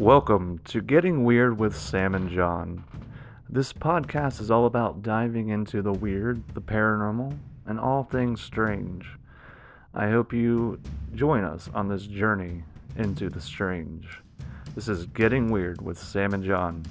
Welcome to Getting Weird with Sam and Jon. This podcast is all about diving into the weird, the paranormal, and all things strange. I hope you join us on this journey into the strange. This is Getting Weird with Sam and Jon.